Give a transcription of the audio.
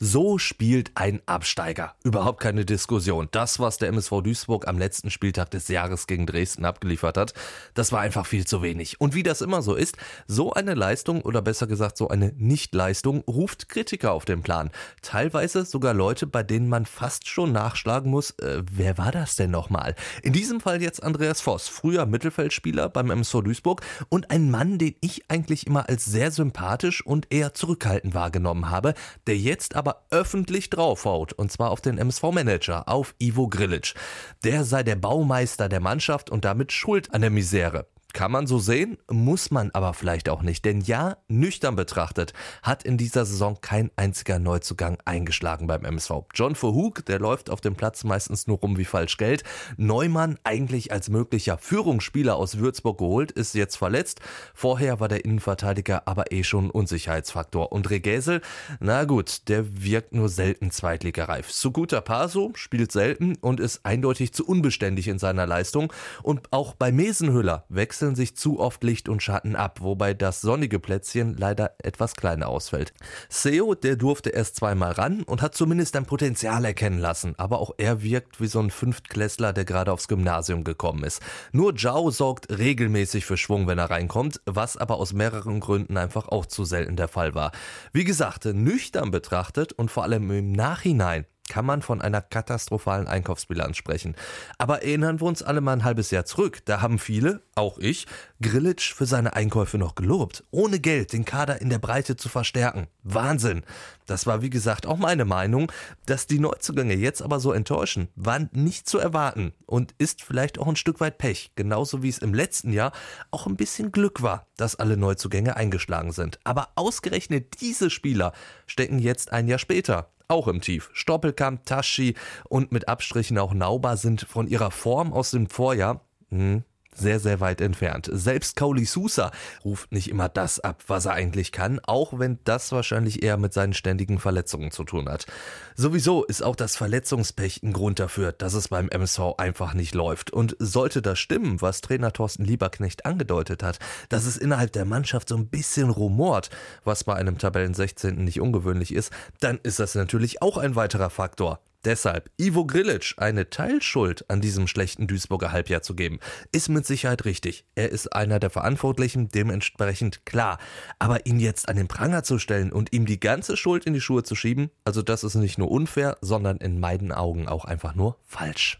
So spielt ein Absteiger. Überhaupt keine Diskussion. Das, was der MSV Duisburg am letzten Spieltag des Jahres gegen Dresden abgeliefert hat, das war einfach viel zu wenig. Und wie das immer so ist, so eine Leistung oder besser gesagt so eine Nichtleistung ruft Kritiker auf den Plan. Teilweise sogar Leute, bei denen man fast schon nachschlagen muss, äh, wer war das denn nochmal? In diesem Fall jetzt Andreas Voss, früher Mittelfeldspieler beim MSV Duisburg und ein Mann, den ich eigentlich immer als sehr sympathisch und eher zurückhaltend wahrgenommen habe, der jetzt aber aber öffentlich draufhaut, und zwar auf den MSV-Manager, auf Ivo Grilic. Der sei der Baumeister der Mannschaft und damit schuld an der Misere. Kann man so sehen, muss man aber vielleicht auch nicht. Denn ja, nüchtern betrachtet, hat in dieser Saison kein einziger Neuzugang eingeschlagen beim MSV. John Verhoek, der läuft auf dem Platz meistens nur rum wie falsch Geld. Neumann, eigentlich als möglicher Führungsspieler aus Würzburg geholt, ist jetzt verletzt. Vorher war der Innenverteidiger aber eh schon Unsicherheitsfaktor. Und Regesel, na gut, der wirkt nur selten zweitligareif. Suguta Paso spielt selten und ist eindeutig zu unbeständig in seiner Leistung. Und auch bei Mesenhüller wechselt wechseln sich zu oft Licht und Schatten ab, wobei das sonnige Plätzchen leider etwas kleiner ausfällt. Seo, der durfte erst zweimal ran und hat zumindest ein Potenzial erkennen lassen, aber auch er wirkt wie so ein Fünftklässler, der gerade aufs Gymnasium gekommen ist. Nur Zhao sorgt regelmäßig für Schwung, wenn er reinkommt, was aber aus mehreren Gründen einfach auch zu selten der Fall war. Wie gesagt, nüchtern betrachtet und vor allem im Nachhinein kann man von einer katastrophalen Einkaufsbilanz sprechen. Aber erinnern wir uns alle mal ein halbes Jahr zurück. Da haben viele, auch ich, Grillitsch für seine Einkäufe noch gelobt. Ohne Geld den Kader in der Breite zu verstärken. Wahnsinn. Das war wie gesagt auch meine Meinung. Dass die Neuzugänge jetzt aber so enttäuschen, war nicht zu erwarten und ist vielleicht auch ein Stück weit Pech. Genauso wie es im letzten Jahr auch ein bisschen Glück war, dass alle Neuzugänge eingeschlagen sind. Aber ausgerechnet diese Spieler stecken jetzt ein Jahr später auch im Tief. Stoppelkamp, Taschi und mit Abstrichen auch Nauba sind von ihrer Form aus dem Vorjahr hm, sehr, sehr weit entfernt. Selbst Kauli Sousa ruft nicht immer das ab, was er eigentlich kann, auch wenn das wahrscheinlich eher mit seinen ständigen Verletzungen zu tun hat. Sowieso ist auch das Verletzungspech ein Grund dafür, dass es beim MSV einfach nicht läuft. Und sollte das stimmen, was Trainer Thorsten Lieberknecht angedeutet hat, dass es innerhalb der Mannschaft so ein bisschen rumort, was bei einem Tabellen 16. nicht ungewöhnlich ist, dann ist das natürlich auch ein weiterer Faktor. Deshalb Ivo Grilic eine Teilschuld an diesem schlechten Duisburger Halbjahr zu geben, ist mit Sicherheit richtig. Er ist einer der Verantwortlichen, dementsprechend klar. Aber ihn jetzt an den Pranger zu stellen und ihm die ganze Schuld in die Schuhe zu schieben, also das ist nicht nur unfair, sondern in meinen Augen auch einfach nur falsch.